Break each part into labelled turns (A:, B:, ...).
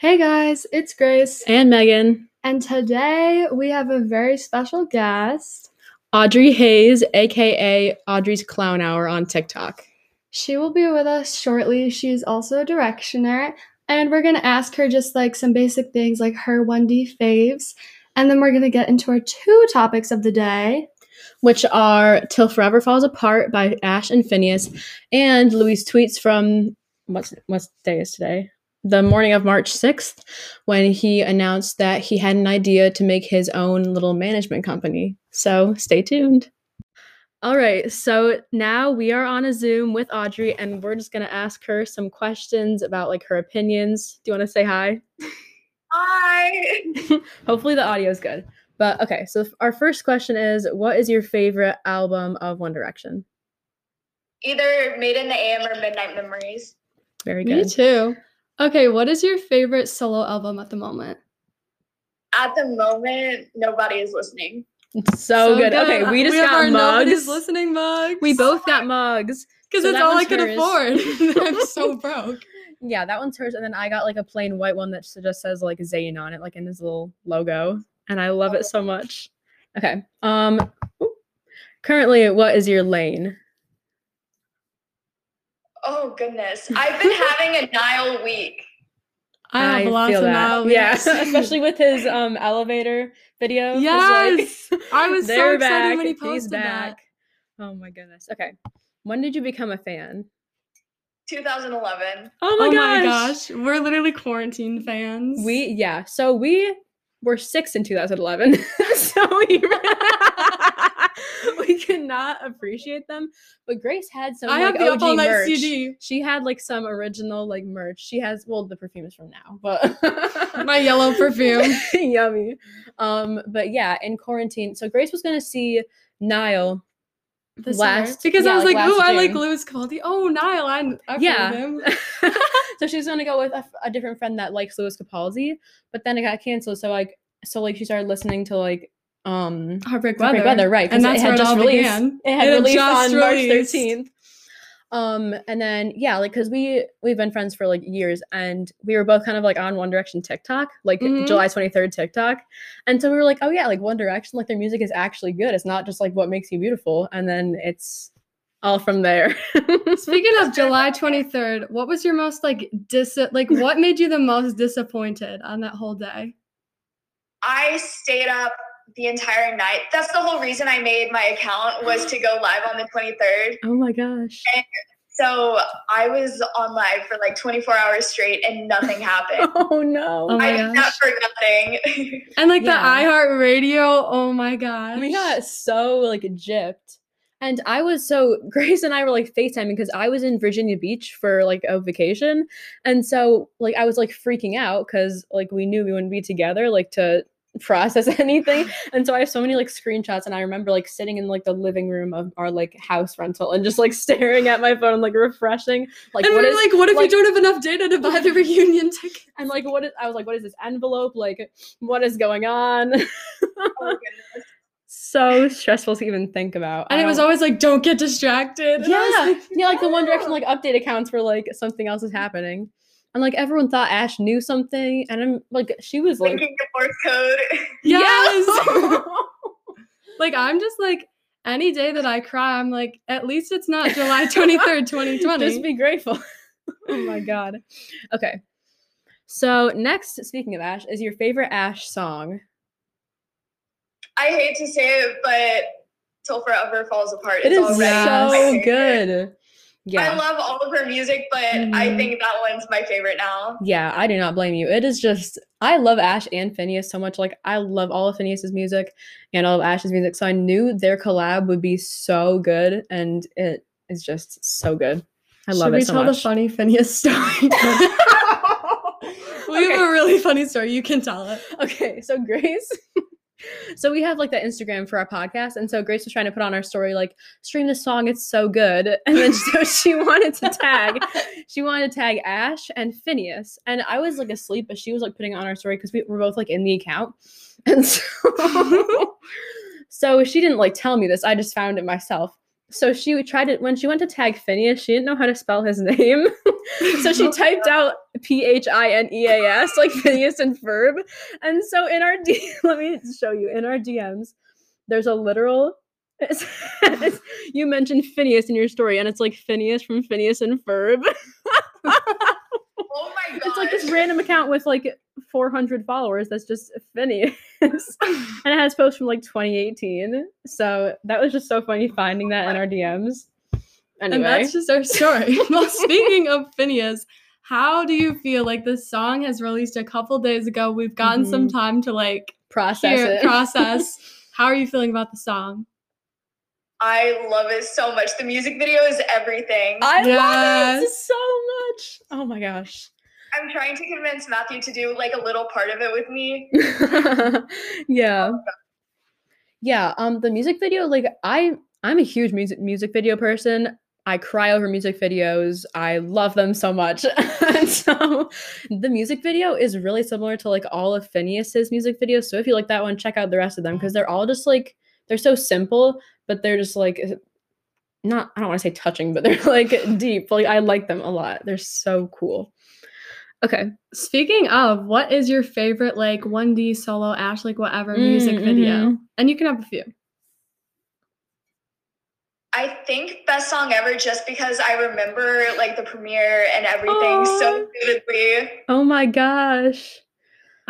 A: Hey guys, it's Grace.
B: And Megan.
A: And today we have a very special guest.
B: Audrey Hays, aka Audrey's Clown Hour on TikTok.
A: She will be with us shortly. She's also a directioner. And we're going to ask her just like some basic things like her 1D faves. And then we're going to get into our two topics of the day,
B: which are Till Forever Falls Apart by Ashe and Finneas, and Louise tweets from what's what day is today? The morning of March 6th, when he announced that he had an idea to make his own little management company. So stay tuned. All right, so now we are on a Zoom with Audrey, and we're just gonna ask her some questions about like her opinions. Do you want to say hi?
C: Hi.
B: Hopefully the audio is good. But okay, so our first question is, what is your favorite album of One Direction?
C: Either Made in the AM or Midnight Memories.
B: Very good.
A: Me too. Okay, what is your favorite solo album at the moment?
C: At the moment, nobody is listening.
B: So, so good. good. Okay, we just we got
A: our
B: mugs.
A: Nobody's listening mugs.
B: We both got mugs
A: because so it's all I could hers. afford. I'm so broke.
B: Yeah, that one's hers, and then I got like a plain white one that just says like Zayn on it, like in his little logo, and I love it so much. Okay. Um. Currently, what is your lane?
C: Oh goodness, I've been having a Niall week.
A: I have I lots of Niall
B: Yeah, especially with his um elevator video.
A: Yes, like, I was so excited back. when he posted He's back.
B: that. Oh my goodness. Okay, when did you become a fan?
C: 2011.
B: Oh my, oh gosh.
A: my gosh, we're literally quarantine fans.
B: We yeah, so we were six in 2011, so we we could not appreciate them. But Grace had some. I like, have the OG Up All Night merch. CD. She had like some original like merch. She has well, the perfume is from now, but
A: my yellow perfume,
B: yummy. Um, but yeah, in quarantine, so Grace was gonna see Niall
A: this last because yeah, I was like, like "Oh, I like Lewis Capaldi." Oh, Niall, I, I yeah. him.
B: so she's gonna go with a, a, different friend that likes Lewis Capaldi, but then it got canceled. So like, so like she started listening to like um
A: Heartbreak Weather,
B: Weather right?
A: And that's it had just it released.
B: Began. It had it released on released. March thirteenth. Um, and then yeah, like because we we've been friends for like years, and we were both kind of like on One Direction TikTok, like mm-hmm. July twenty third TikTok, and so we were like, oh yeah, like One Direction, like their music is actually good. It's not just like what makes you beautiful, and then it's all from there.
A: Speaking of July 23rd, what was your most like dis like what made you the most disappointed on that whole day?
C: I stayed up the entire night. That's the whole reason I made my account was to go live on the 23rd.
B: Oh my gosh.
C: And so I was on live for like 24 hours straight and nothing happened.
B: oh no. Oh
C: I did that for nothing.
A: and like yeah. the iHeart radio, oh my gosh.
B: We got so like gypped. And I was so Grace and I were like FaceTiming because I was in Virginia Beach for like a vacation. And so like I was like freaking out because like we knew we wouldn't be together like to process anything. And so I have so many like screenshots and I remember like sitting in like the living room of our like house rental and just like staring at my phone like refreshing. Like
A: and what we're is, like, what if like, you don't have enough data to buy the reunion ticket?
B: And like what is I was like, what is this envelope? Like what is going on? oh, so stressful to even think about.
A: And it was always like, don't get distracted.
B: Yeah. Like, yeah, like the One Direction like update accounts were like something else is happening and like everyone thought Ashe knew something, and I'm like, she was like,
C: thinking the Morse code.
A: Yes. like I'm just like any day that I cry, I'm like, at least it's not July 23rd, 2020.
B: just be grateful. oh my god. Okay. So next, speaking of Ashe, is your favorite Ashe song?
C: I hate to say it, but "Till Forever Falls Apart"
B: it
C: is,
B: is so good.
C: Yeah. I love all of her music, but mm-hmm. I think that one's my favorite now.
B: Yeah, I do not blame you. It is just I love Ashe and Finneas so much. Like I love all of Finneas's music and all of Ashe's music. So I knew their collab would be so good and it is just so good. I love
A: Should
B: it so
A: much. we tell the funny Finneas story? we okay. have a really funny story. You can tell it.
B: Okay, so Grace so we have like the Instagram for our podcast, and so Grace was trying to put on our story like stream this song, it's so good, and then so she wanted to tag, she wanted to tag Ashe and Finneas. and I was like asleep, but she was like putting on our story because we were both like in the account, and so so she didn't like tell me this, I just found it myself, so she tried it when she went to tag Finneas. She didn't know how to spell his name, so she oh, typed out P H I N E A S like Phineas and Ferb. And so in our D, let me show you in our DMs, there's a literal. it's- it's- you mentioned Phineas in your story, and it's like Phineas from Phineas and Ferb.
C: Oh my god.
B: It's like this random account with like 400 followers that's just Phineas. and it has posts from like 2018. So that was just so funny finding that in our DMs. Anyway,
A: And that's just our story. well, speaking of Finneas, how do you feel like this song has released a couple days ago? We've gotten some
B: Mhm.
A: time to like
B: process
A: hear,
B: it.
A: process. How are you feeling about the song?
C: I love it so much. The music video is everything.
B: I love it so much. Oh my gosh.
C: I'm trying to convince Matthew to do like a little part of it with me.
B: yeah. Yeah, um the music video like I I'm a huge music music video person. I cry over music videos. I love them so much. so the music video is really similar to like all of Finneas's music videos. So if you like that one, check out the rest of them because they're all just like they're so simple, but they're just like not I don't want to say touching, but they're like deep. Like I like them a lot. They're so cool. Okay.
A: Speaking of, what is your favorite like 1D solo Ashe like whatever music
B: Mm,
A: video? And you can have a few.
C: I think best song ever just because I remember like the premiere and everything so vividly.
B: Oh my gosh.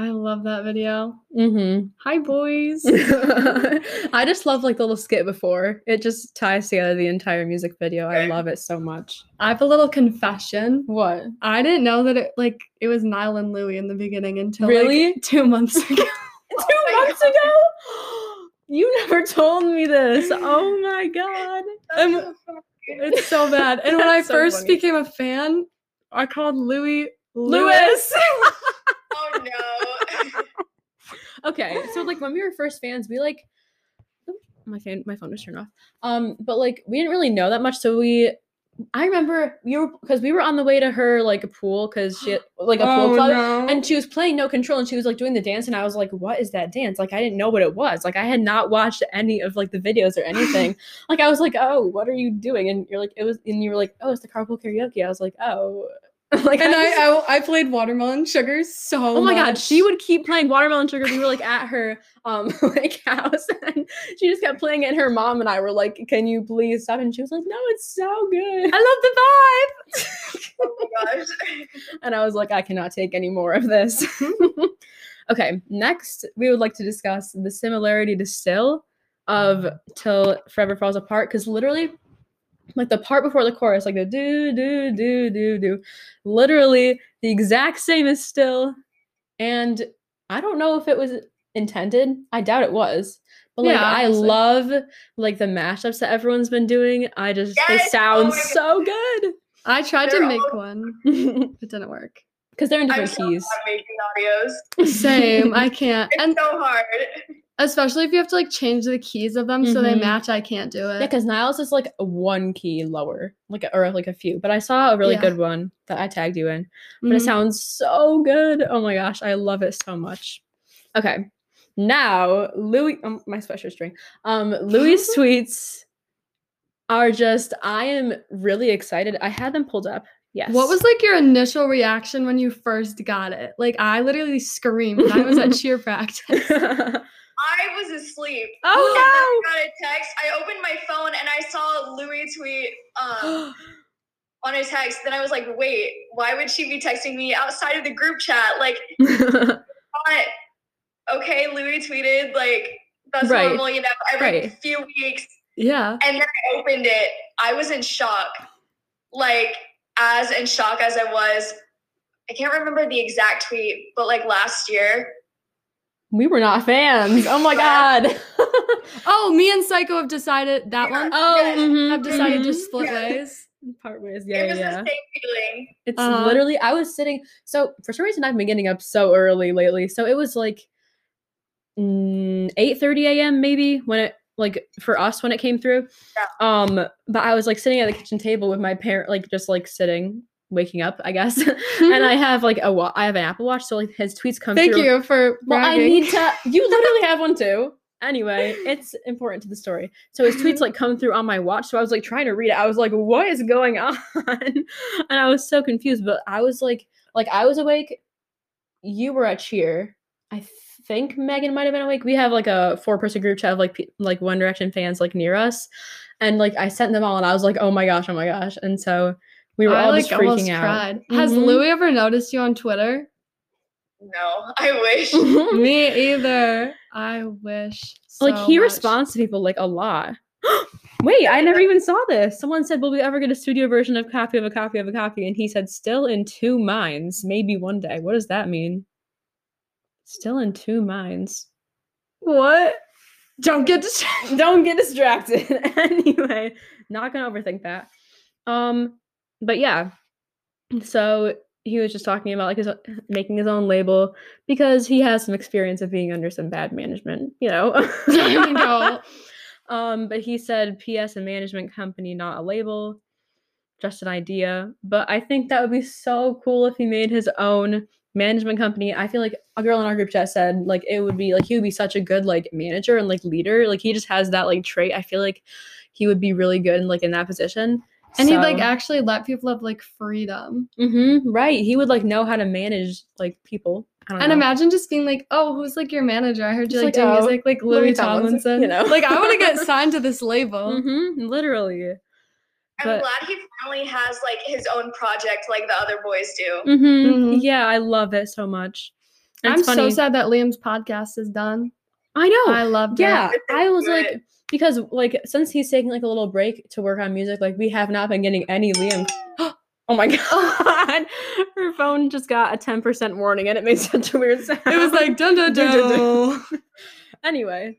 A: I love that video.
B: Mm-hmm.
A: Hi boys.
B: I just love like the little skit before. It just ties together the entire music video. I love it so much.
A: I have a little confession.
B: What?
A: I didn't know that it like it was Niall and Louie in the beginning until
B: Really?
A: like two months ago.
B: Two
C: my
B: months ago? You never told me this. Oh my god.
C: So
A: it's so bad. And when I
B: so
A: first
B: funny.
A: became a fan, I called Louie
B: Lewis.
C: oh no.
B: Okay, so like when we were first fans, we like my phone my phone was turned off. Um, but like we didn't really know that much, so we I remember we were because we were on the way to her like a pool because she had like a pool
A: Oh,
B: club.
A: no.
B: And she was playing no control and she was like doing the dance and I was like, what is that dance? Like I didn't know what it was. Like I had not watched any of like the videos or anything. like I was like, oh, what are you doing? And you're like, it was and you were like, oh, it's the carpool karaoke. I was like, oh. like
A: and
B: just-
A: I, I I played Watermelon Sugar so
B: Oh my god, she would keep playing Watermelon Sugar. We were like at her um like house and she just kept playing it and her mom and I were like, Can you please stop? And she was like, No, it's so good.
A: I love the vibe.
C: Oh my gosh.
B: And I was like, I cannot take any more of this. okay, next we would like to discuss the similarity to still of till forever falls apart. Cause literally like the part before the chorus, like the do do do do do, literally the exact same as still. And I don't know if it was intended. I doubt it was. But like
A: Yeah,
B: I love like the mashups that everyone's been doing. I just they
C: Yes! Oh
B: sound
C: my God.
B: so good.
A: I tried
C: They're
A: to make
C: all-
A: one.
B: Because
A: It didn't work.
B: Because they're in
C: I'm
B: different
C: so
B: keys.
C: making audios.
A: Same. I can't.
C: It's
A: And
C: so hard.
A: Especially if you have to like change the keys of them so they
B: Mhm.
A: match, I can't do it.
B: Yeah, because Niall's is like one key lower, like or like a few. But I saw a really
A: Yeah.
B: good one that I tagged you in. But it
A: Mhm.
B: sounds so good. Oh my gosh, I love it so much. Okay, now Louis, um, my sweatshirt string. Um, Louis tweets are just. I am really excited. I had them pulled up. Yes.
A: What was like your initial reaction when you first got it? Like I literally screamed when I was at cheer practice.
C: I was asleep.
B: oh
C: then I got a text. I opened my phone and I saw Louis tweet um, on his text. Then I was like, wait, why would she be texting me outside of the group chat? Like, okay, Louis tweeted, like, that's
B: Right.
C: normal, you know, every
B: Right.
C: few weeks.
A: yeah.
C: And then I opened it. I was in shock. Like, as in shock as I was. I can't remember the exact tweet, but like last year,
B: we were not fans. Oh my god.
A: Oh, me and Psycho have decided that
C: Yeah.
A: one.
B: oh,
C: Yes.
B: mhm,
A: have decided to
B: mhm.
A: split
C: Yeah.
A: ways.
B: Part ways.
C: it
B: Yeah,
C: was
B: yeah.
C: the same feeling.
B: It's
A: Uh-huh.
B: literally I was sitting so for some reason I've been getting up so early lately. So it was like mm, 8:30 a.m. maybe when it like for us when it came through. Yeah. Um but I was like sitting at the kitchen table with my parent like just like sitting waking up, I guess. and I have like a wa- I have an Apple Watch so like his tweets come
A: Thank
B: through.
A: you for
B: Well, I need to you literally have one too. Anyway, it's important to the story. So his tweets like come through on my watch. So I was like trying to read it. I was like, what is going on? and I was so confused. But I was like, like I was awake. You were at cheer. I think Megan might have been awake. We have like a four person group chat of like pe- like One Direction fans like near us, and like I sent them all, and I was like, oh my gosh, oh my gosh, and so we were
A: I
B: all
A: like
B: just
A: almost
B: freaking out.
A: cried. Has
B: Mhm.
A: Louis ever noticed you on Twitter?
C: No, I wish.
A: Me either. I wish.
B: like he
A: much.
B: responds to people like a lot. Wait, I never even saw this. Someone said, "Will we ever get a studio version of copy of a copy of a copy?" And he said, "Still in two minds, maybe one day." What does that mean? Still in two minds. What?
A: Don't get distracted.
B: Don't get distracted. anyway, not gonna overthink that. Um, but yeah. So he was just talking about like his making his own label because he has some experience of being under some bad management, you know.
A: You go.
B: Um, but he said PS a management company, not a label, just an idea. But I think that would be so cool if he made his own management company. I feel like a girl in our group chat said like it would be like he would be such a good like manager and like leader. Like he just has that like trait. I feel like he would be really good like in that position.
A: And he'd like actually let people have like freedom.
B: Mhm, right. He would like know how to manage like people. I don't
A: And
B: know.
A: imagine just being like, oh, who's like your manager? I heard you like,
B: like,
A: do
B: oh,
A: music, like
B: Louis
A: Louis
B: Tomlinson,
A: Tomlinson.
B: you know?
A: Like I want to get signed to this label.
B: Mhm, literally.
C: I'm glad he finally has like his own project like the other boys do.
B: Mhm,
A: Mhm.
B: Yeah, I love it so much. And
A: I'm so sad that Liam's podcast is done.
B: I know.
A: I loved it. yeah.
B: I was
C: Good.
B: like because like since he's taking like a little break to work on music, like we have not been getting any Liam. oh my god, her phone just got a ten percent warning, and it made such a weird sound.
A: It was like dun dun
B: Dun, dun,
A: dun.
B: anyway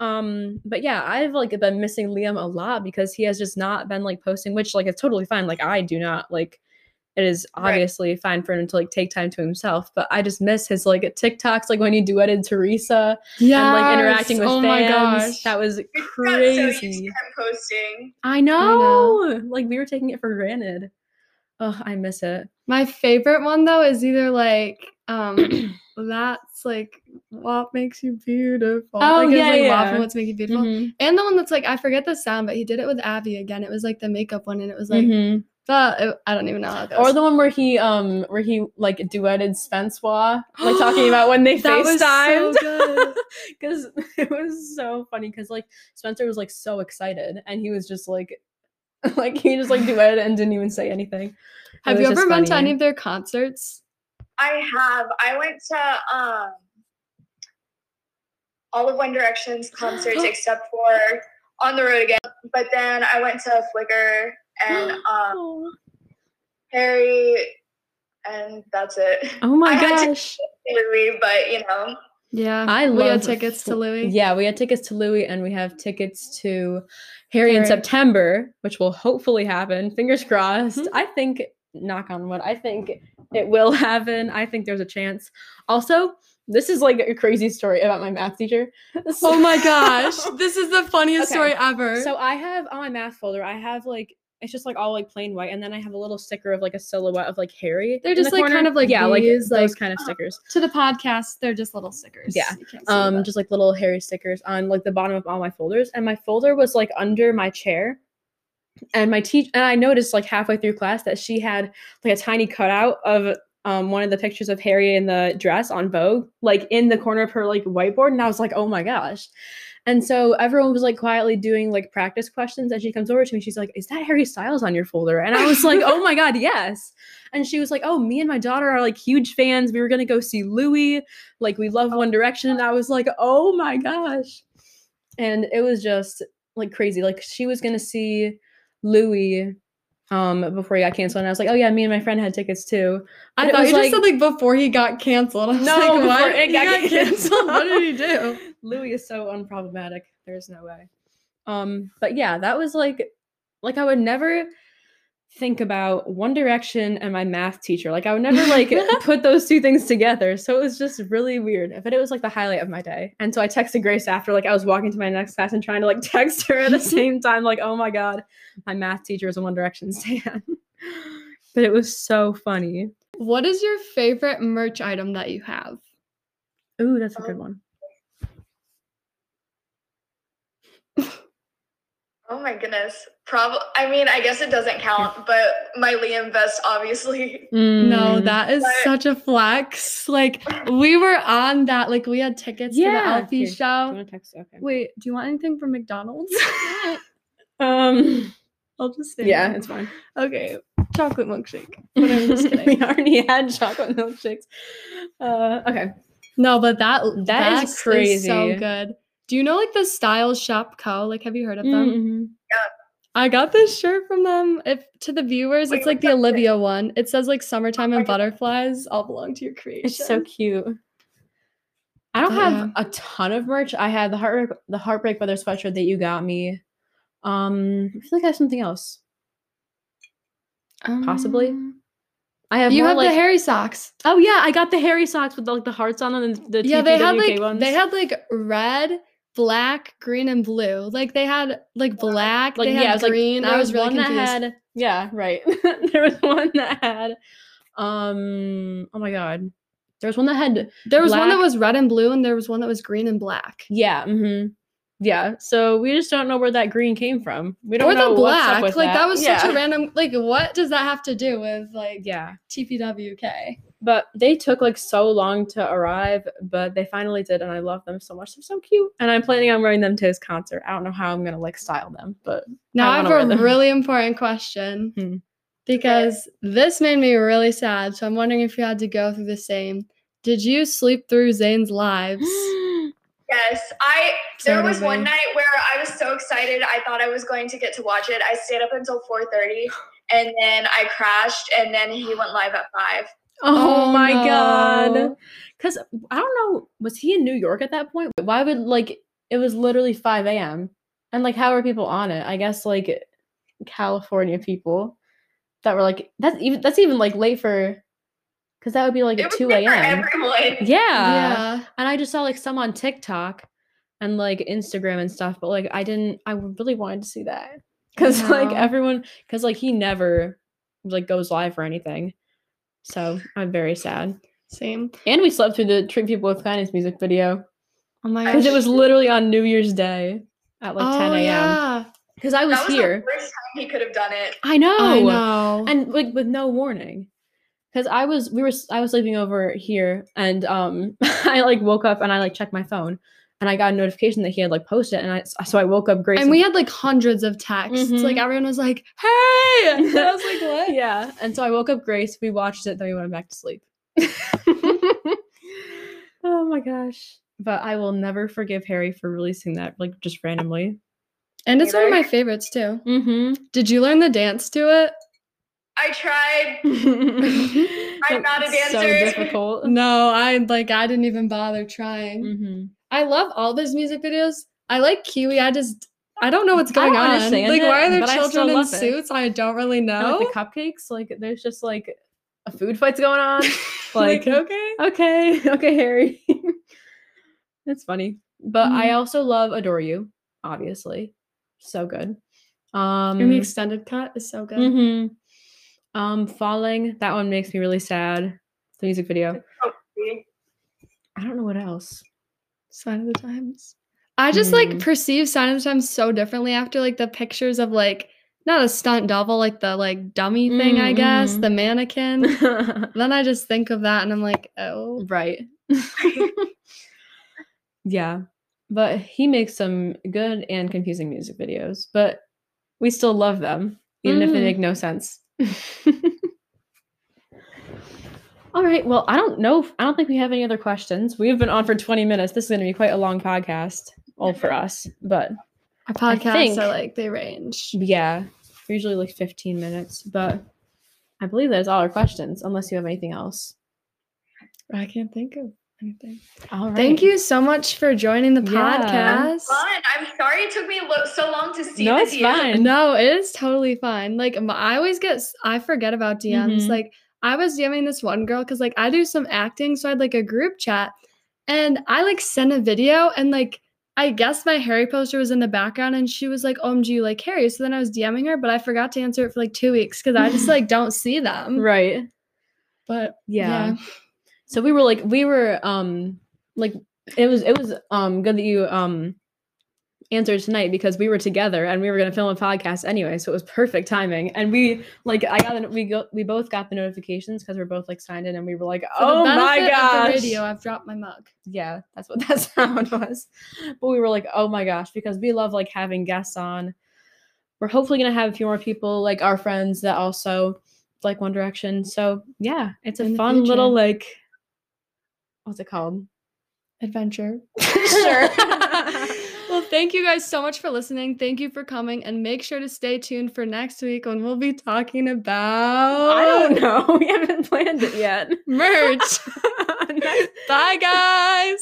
B: um but yeah i've like been missing liam a lot because he has just not been like posting which like it's totally fine like i do not like it is
C: Right.
B: obviously fine for him to like take time to himself but i just miss his like tiktoks like when he duetted teresa
A: Yeah.
B: and like interacting with
A: oh
B: fans
A: my gosh.
B: that was
C: got so used to
B: crazy
C: him posting.
B: i know. like we were taking it for granted oh i miss it
A: My favorite one though is either like um that's like what makes you beautiful.
B: Oh,
A: like, it's,
B: yeah,
A: like
B: yeah.
A: And what's making you beautiful.
B: Mhm,
A: And the one that's like I forget the sound, but he did it with Abby again. It was like the makeup one, and it was like
B: mhm.
A: The it- I don't even know how it goes.
B: Or the one where he um where he like duetted Spencewuah, like talking about when they
A: That was so
B: Because it was so funny because like Spencer was like so excited and he was just like like he just like duetted and didn't even say anything. It
A: Have you
B: just
A: ever been to any of their concerts?
C: I have. I went to um all of One Direction's concerts except for On the Road Again. But then I went to Flicker and um Harry and that's it.
B: oh my
C: I had to-
B: gosh.
C: Louis, but you know.
A: Yeah,
B: I
A: we had
B: love
A: tickets to Louis.
B: Yeah, we had tickets to Louis and we have tickets to Harry, in September, which will hopefully happen. Fingers crossed.
A: Mhm.
B: I think, knock on wood, I think it will happen. I think there's a chance. Also, this is like a crazy story about my math teacher.
A: Oh my gosh, this is the funniest
B: Okay,
A: story ever.
B: So I have on my math folder, I have like it's just like all like plain white, and then I have a little sticker of like a silhouette of like Harry.
A: They're
B: in the
A: just, like,
B: corner.
A: kind of like
B: yeah, like
A: these,
B: those
A: like-
B: kind of stickers.
A: to the podcast, they're just little stickers.
B: Yeah, um just like little Harry stickers on like the bottom of all my folders and my folder was like under my chair and my teach and i noticed like halfway through class that she had like a tiny cutout of um one of the pictures of harry in the dress on vogue like in the corner of her like whiteboard and i was like oh my gosh and so everyone was like quietly doing like practice questions and she comes over to me she's like is that harry styles on your folder and i was like oh my god yes and she was like oh me and my daughter are like huge fans we were gonna go see louis like we love One Direction, and I was like, oh my gosh, and it was just like crazy. Like she was gonna see Louis um before he got canceled, and I was like, oh yeah, me and my friend had tickets too.
A: I
B: But it
A: thought you
B: like-
A: just said like before he got canceled. I was
B: No,
A: like, what?
B: it
A: He
B: got
A: canceled. what did he do?
B: Louis is so unproblematic. There's no way. Um, but yeah, that was like, like I would never think about One Direction and my math teacher. Like I would never like put those two things together. So it was just really weird. But it was like the highlight of my day. And so I texted Grace after, like I was walking to my next class and trying to like text her at the same time, like, oh my god, my math teacher is a One Direction stan. but it was so funny.
A: What is your favorite merch item that you have?
B: Ooh, that's a good one.
C: Oh my goodness. Probably. I mean, I guess it doesn't count, but my Liam vest, obviously.
A: No,
B: Mm.
A: that is
C: But-
A: such a flex. Like we were on that. Like we had tickets
B: Yeah.
A: to the LP
B: Here, Do you
A: show.
B: wanna text? Okay.
A: Wait, do you want anything from McDonald's?
B: Um.
A: I'll just say
B: Yeah,
A: no.
B: it's fine.
A: Okay, chocolate milkshake. But I'm just kidding.
B: we already had chocolate milkshakes. Uh, okay.
A: No, but that
B: That is
A: vest so good. Do you know like the Styles Shop Co? Like, have you heard of them?
B: Mhm.
A: I got this shirt from them. If to the viewers,
C: Wait,
A: it's like the Olivia one. It says like "Summertime and Butterflies" all belong to your creation.
B: It's so cute. I don't have
A: yeah.
B: a ton of merch. I had the heartbreak the heartbreak weather sweatshirt that you got me. Um, I feel like I have something else. possibly.
A: Um,
B: I have
A: you have
B: like
A: the Harry socks.
B: oh yeah, I got the Harry socks with like the hearts on them and the
A: yeah, they had like
B: ones.
A: they had like red, black, green, and blue. Like they had like black.
B: like
A: they had
B: yeah, was
A: green.
B: like
A: I was, really confused.
B: that had yeah right. there was one that had um oh my god, there was one that had
A: there was one that was red and blue, and there was one that was green and black.
B: yeah Mm-hmm. yeah. So we just don't know where that green came from. We don't
A: Or
B: know
A: the
B: what's up
A: black. Like that, was such a random. Like, what does that have to do with like
B: yeah.
A: TPWK?
B: But they took like so long to arrive, but they finally did, and I love them so much. They're so cute, and I'm planning on wearing them to his concert. I don't know how I'm gonna like style them, but
A: Now
B: I
A: I, have
B: wear
A: a
B: them.
A: really important question
B: Hmm.
A: because this made me really sad. So I'm wondering if you had to go through the same. Did you sleep through Zayn's lives?
C: Yes. I there
A: did
C: was one night where I was so excited. I thought I was going to get to watch it. I stayed up until 4:30 and then I crashed and then he went live at 5.
B: Oh,
A: Oh,
B: my god! Because I don't know, was he in New York at that point? Why would like it was literally 5 a.m. and like how are people on it? I guess like California people that were like that's even that's even like late for because that would be like
C: It
B: at 2 a.m. Yeah.
A: yeah.
B: And I just saw like some on TikTok and like Instagram and stuff, but like I didn't I really wanted to see that. Cause like everyone cause like he never like goes live or anything. So I'm very sad.
A: Same.
B: And we slept through the Treat People with Kindness music video.
A: Oh my
B: god.
A: Because
B: it was literally on New Year's Day at like 10
A: oh,
B: a.m.
A: Yeah.
B: Because I was,
C: That was
B: here.
C: the first time he could have done it.
B: I know.
A: I know.
B: and like with no warning because i was we were I was sleeping over here and um i like woke up and i like checked my phone and i got a notification that he had like posted and I so i woke up grace
A: and we had like hundreds of texts.
B: Mhm.
A: Like everyone was like, "Hey!" And I was like, "What?"
B: yeah and so i woke up grace we watched it then we went back to sleep oh my gosh but i will never forgive harry for releasing that like just randomly
A: And it's one of my favorites too.
B: mm-hmm
A: Did you learn the dance to it?
C: I tried.
B: i'm
C: not a dancer.
B: so difficult
A: No, I like I didn't even bother trying.
B: mm-hmm.
A: I love all of his music videos. I like Kiwi. I just I don't know what's going on. Like
B: it,
A: why are there
B: but I still
A: children in
B: it.
A: suits? I don't really
B: And,
A: know.
B: like the cupcakes, like there's just like a food fight's going on.
A: like,
B: like,
A: okay.
B: okay, okay, Harry. it's funny. But I
A: Mhm.
B: also love Adore You, obviously. So good. Um
A: And the extended cut is so good.
B: mhm. Um Falling, that one makes me really sad. The music video. I don't know what else.
A: Sign of the times. I just like
B: Mhm.
A: perceive Sign of the Times so differently after like the pictures of like not a stunt double, like the like dummy thing, I guess, the mannequin. then I just think of that and I'm like, oh.
B: right. yeah. But he makes some good and confusing music videos, but we still love them, even if they
A: Mhm.
B: make no sense. All right. Well, I don't know. I don't think we have any other questions. We've been on for 20 minutes. This is going to be quite a long podcast, all for us. But
A: Our podcasts
B: think-
A: are like they range.
B: yeah, usually like 15 minutes. But I believe that's all our questions, unless you have anything else.
A: I can't think of anything.
B: All right.
A: Thank you so much for joining the
B: Yeah.
A: podcast.
C: Fun. I'm sorry it took me lo- so long to see
B: No, it's
C: DM.
B: fine.
A: No, it is totally fine. Like I always get, I forget about DMs.
B: Mhm.
A: Like I was DMing this one girl because like I do some acting, so I had like a group chat, and I like sent a video, and like I guess my Harry poster was in the background, and she was like, "OMG, you like Harry?" So then I was DMing her, but I forgot to answer it for like two weeks because I just like don't see them.
B: Right.
A: But
B: Yeah. So we were like we were um like it was it was um good that you um answer tonight because we were together and we were going to film a podcast anyway, so it was perfect timing. And we like I got the, we go we both got the notifications because we're both like signed in and we were like, oh my gosh,
A: the radio, I've dropped my mug.
B: yeah, that's what that sound was. But we were like, oh my gosh, because we love like having guests on. We're hopefully gonna have a few more people like our friends that also like One Direction. So yeah, it's a fun little like what's it called?
A: Adventure.
B: Sure.
A: Well, thank you guys so much for listening. Thank you for coming, and make sure to stay tuned for next week when we'll be talking about
B: I don't know. We haven't planned it yet.
A: merch. Bye, guys.